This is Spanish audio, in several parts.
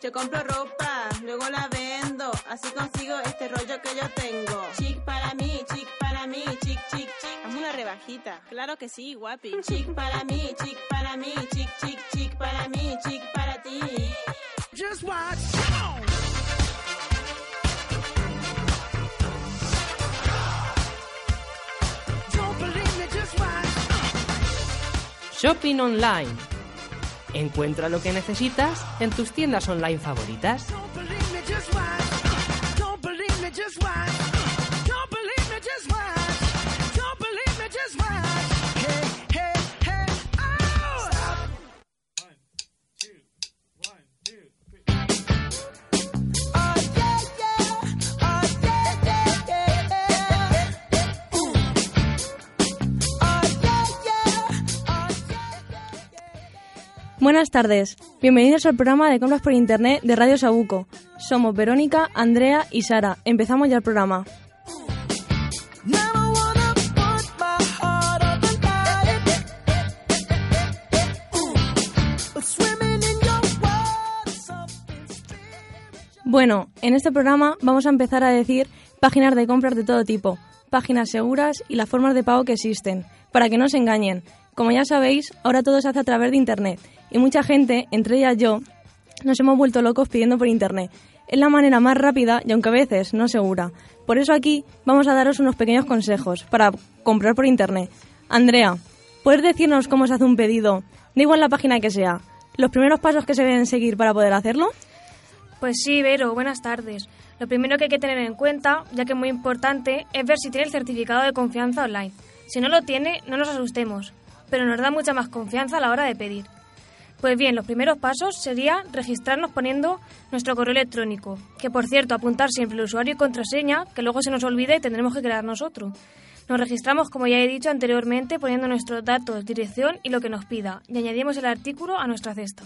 Yo compro ropa, luego la vendo, así consigo este rollo que yo tengo. Chic para mí, chic para mí, chic, chic, chic. Hazme una rebajita. Claro que sí, guapi. Chic para mí, chic para mí, chic, chic, chic para mí, chic para ti. Just watch. Shopping online. Encuentra lo que necesitas en tus tiendas online favoritas. Buenas tardes, bienvenidos al programa de compras por internet de Radio Sabuco. Somos Verónica, Andrea y Sara. Empezamos ya el programa. Bueno, en este programa vamos a empezar a decir páginas de compras de todo tipo, páginas seguras y las formas de pago que existen, para que no se engañen. Como ya sabéis, ahora todo se hace a través de Internet y mucha gente, entre ellas yo, nos hemos vuelto locos pidiendo por Internet. Es la manera más rápida y aunque a veces no segura. Por eso aquí vamos a daros unos pequeños consejos para comprar por Internet. Andrea, ¿puedes decirnos cómo se hace un pedido? Da igual la página que sea. ¿Los primeros pasos que se deben seguir para poder hacerlo? Pues sí, Vero, buenas tardes. Lo primero que hay que tener en cuenta, ya que es muy importante, es ver si tiene el certificado de confianza online. Si no lo tiene, no nos asustemos, pero nos da mucha más confianza a la hora de pedir. Pues bien, los primeros pasos sería registrarnos poniendo nuestro correo electrónico, que por cierto, apuntar siempre el usuario y contraseña, que luego se nos olvide y tendremos que crear nosotros. Nos registramos, como ya he dicho anteriormente, poniendo nuestros datos, dirección y lo que nos pida, y añadimos el artículo a nuestra cesta.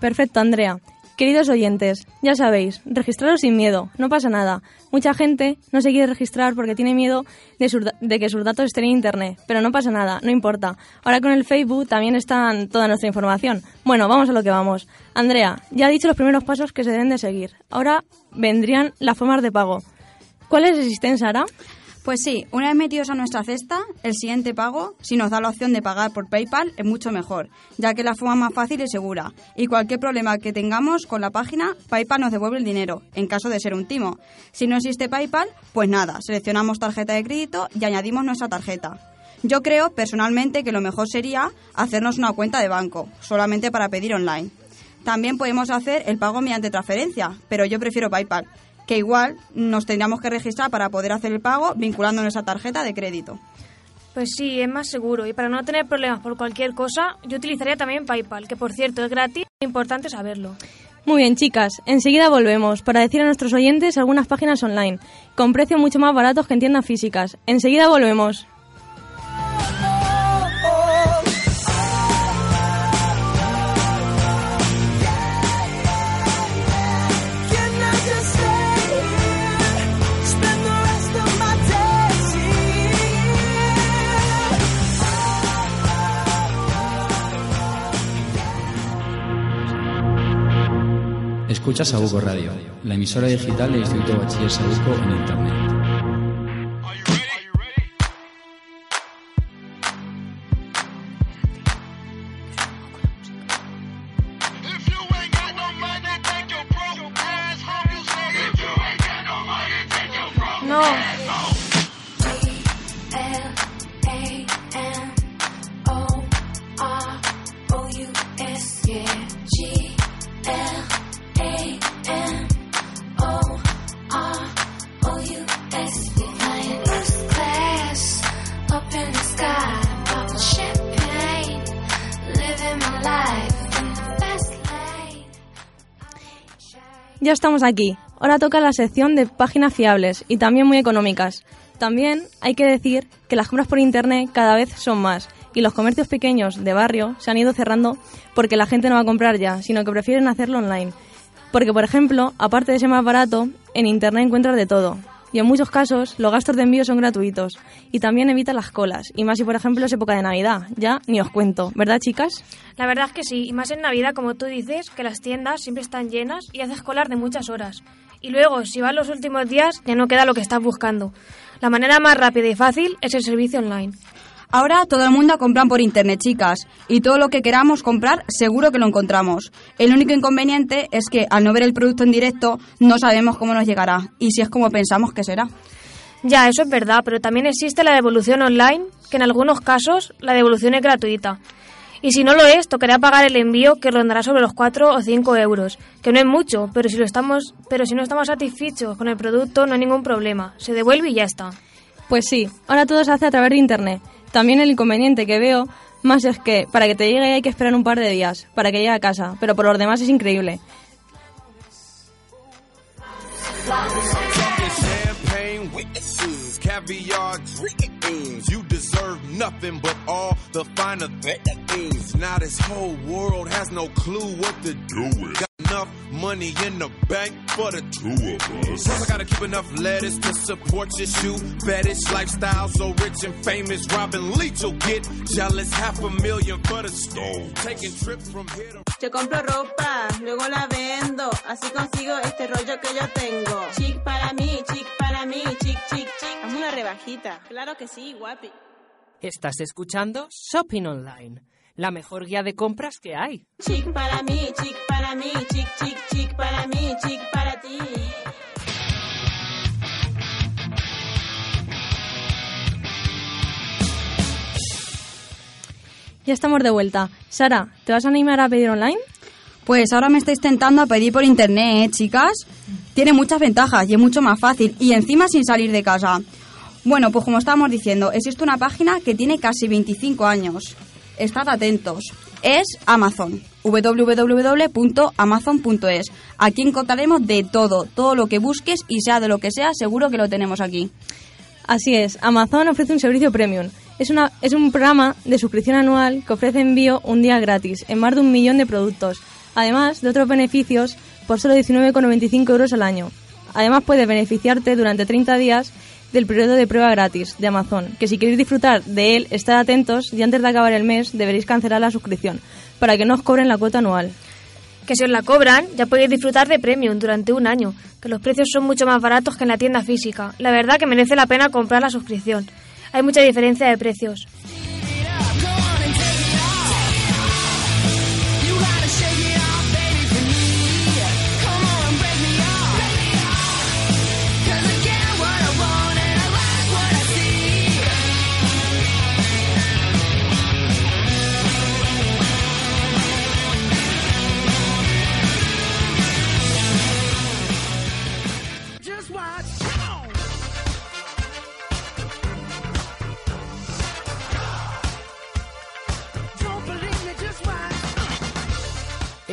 Perfecto, Andrea. Queridos oyentes, ya sabéis, registraros sin miedo, no pasa nada. Mucha gente no se quiere registrar porque tiene miedo de, que sus datos estén en Internet, pero no pasa nada, no importa. Ahora con el Facebook también está toda nuestra información. Bueno, vamos a lo que vamos. Andrea, ya ha dicho los primeros pasos que se deben de seguir. Ahora vendrían las formas de pago. ¿Cuáles existen, Sara? Pues sí, una vez metidos a nuestra cesta, el siguiente pago, si nos da la opción de pagar por PayPal, es mucho mejor, ya que la forma más fácil y segura. Y cualquier problema que tengamos con la página, PayPal nos devuelve el dinero, en caso de ser un timo. Si no existe PayPal, pues nada, seleccionamos tarjeta de crédito y añadimos nuestra tarjeta. Yo creo, personalmente, que lo mejor sería hacernos una cuenta de banco, solamente para pedir online. También podemos hacer el pago mediante transferencia, pero yo prefiero PayPal, que igual nos tendríamos que registrar para poder hacer el pago vinculando nuestra tarjeta de crédito. Pues sí, es más seguro y para no tener problemas por cualquier cosa, yo utilizaría también PayPal, que por cierto es gratis, es importante saberlo. Muy bien, chicas, enseguida volvemos para decir a nuestros oyentes algunas páginas online, con precios mucho más baratos que en tiendas físicas. Enseguida volvemos. Escucha Sabuco Radio, la emisora digital del Instituto Bachiller Sabuco en Internet. Ya estamos aquí. Ahora toca la sección de páginas fiables y también muy económicas. También hay que decir que las compras por internet cada vez son más y los comercios pequeños de barrio se han ido cerrando porque la gente no va a comprar ya, sino que prefieren hacerlo online. Porque, por ejemplo, aparte de ser más barato, en internet encuentras de todo. Y en muchos casos los gastos de envío son gratuitos y también evita las colas, y más si por ejemplo es época de Navidad, ya ni os cuento, ¿verdad chicas? La verdad es que sí, y más en Navidad como tú dices, que las tiendas siempre están llenas y haces colas de muchas horas. Y luego, si vas los últimos días, ya no queda lo que estás buscando. La manera más rápida y fácil es el servicio online. Ahora todo el mundo compra por internet, chicas, y todo lo que queramos comprar seguro que lo encontramos. El único inconveniente es que al no ver el producto en directo no sabemos cómo nos llegará y si es como pensamos que será. Ya, eso es verdad, pero también existe la devolución online, que en algunos casos la devolución es gratuita. Y si no lo es, tocará pagar el envío que rondará sobre los 4 o 5 euros, que no es mucho, pero si, lo estamos, pero si no estamos satisfechos con el producto no hay ningún problema, se devuelve y ya está. Pues sí, ahora todo se hace a través de Internet. También el inconveniente que veo más es que para que te llegue hay que esperar un par de días para que llegue a casa, pero por lo demás es increíble. Nothing but all the finer things. Now this whole world has no clue what to do with. Got enough money in the bank for the two of us. Plus I gotta keep enough lettuce to support your shoe fetish lifestyle. So rich and famous, Robin Leach will get jealous. Half a million for the stove. Taking trips from here to... Yo compro ropa, luego la vendo. Así consigo este rollo que yo tengo. Chic para mí, chic para mí, chic, chic, chic. Hazme una rebajita. Claro que sí, guapi. Estás escuchando Shopping Online, la mejor guía de compras que hay. Chic para mí, chic para mí, chic, chic, chic para mí, chic para ti. Ya estamos de vuelta. Sara, ¿te vas a animar a pedir online? Pues ahora me estáis tentando a pedir por internet, ¿eh, chicas. Tiene muchas ventajas y es mucho más fácil y encima sin salir de casa. Bueno, pues como estábamos diciendo, existe una página que tiene casi 25 años. Estad atentos. Es Amazon. www.amazon.es. Aquí encontraremos de todo, todo lo que busques y sea de lo que sea, seguro que lo tenemos aquí. Así es, Amazon ofrece un servicio premium. Es, una, es un programa de suscripción anual que ofrece envío un día gratis en más de un millón de productos, además de otros beneficios por solo 19,95 euros al año. Además puedes beneficiarte durante 30 días del periodo de prueba gratis de Amazon, que si queréis disfrutar de él, estad atentos y antes de acabar el mes deberéis cancelar la suscripción para que no os cobren la cuota anual. Que si os la cobran, ya podéis disfrutar de Premium durante un año, que los precios son mucho más baratos que en la tienda física. La verdad que merece la pena comprar la suscripción. Hay mucha diferencia de precios.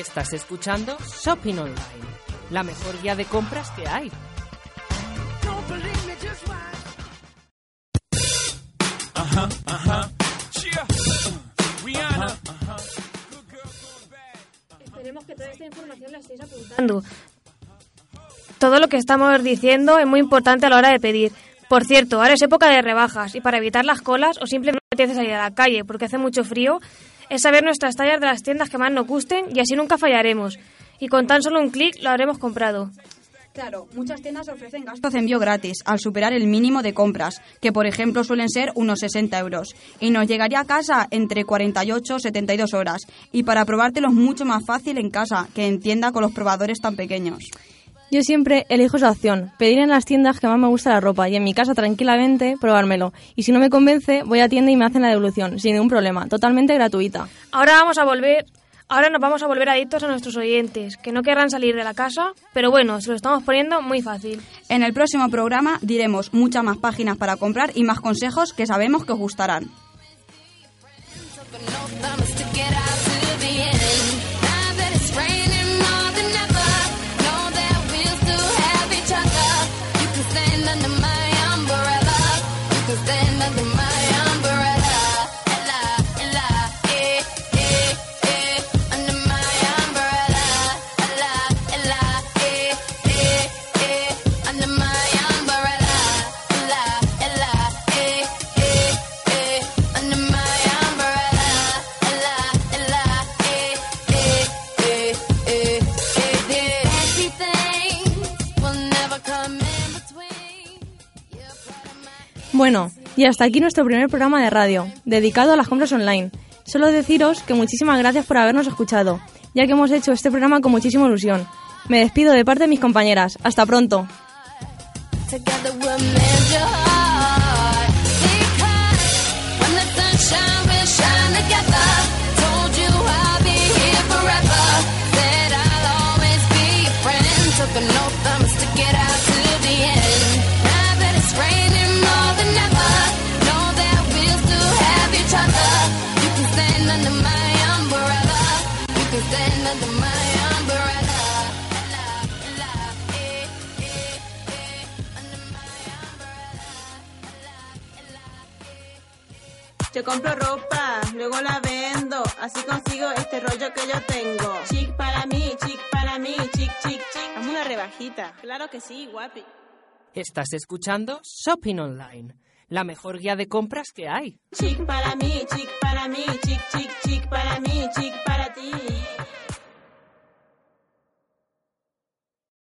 Estás escuchando Shopping Online, la mejor guía de compras que hay. Esperemos que toda esta información la apuntando. Todo lo que estamos diciendo es muy importante a la hora de pedir. Por cierto, ahora es época de rebajas y para evitar las colas o simplemente tienes salir a la calle porque hace mucho frío, es saber nuestras tallas de las tiendas que más nos gusten y así nunca fallaremos. Y con tan solo un clic lo habremos comprado. Claro, muchas tiendas ofrecen gastos de envío gratis al superar el mínimo de compras, que por ejemplo suelen ser unos 60 euros, y nos llegaría a casa entre 48 y 72 horas, y para probártelo es mucho más fácil en casa que en tienda con los probadores tan pequeños. Yo siempre elijo esa opción, pedir en las tiendas que más me gusta la ropa y en mi casa tranquilamente probármelo. Y si no me convence, voy a tienda y me hacen la devolución, sin ningún problema, totalmente gratuita. Ahora vamos a volver, ahora nos vamos a volver adictos a nuestros oyentes, que no querrán salir de la casa, pero bueno, se lo estamos poniendo muy fácil. En el próximo programa diremos muchas más páginas para comprar y más consejos que sabemos que os gustarán. Bueno, y hasta aquí nuestro primer programa de radio, dedicado a las compras online. Solo deciros que muchísimas gracias por habernos escuchado, ya que hemos hecho este programa con muchísima ilusión. Me despido de parte de mis compañeras. Hasta pronto. Compro ropa, luego la vendo, así consigo este rollo que yo tengo. Chic para mí, chic para mí, chic, chic, chic. Hazme una rebajita. Claro que sí, guapi. Estás escuchando Shopping Online, la mejor guía de compras que hay. Chic para mí, chic para mí, chic, chic, chic para mí, chic para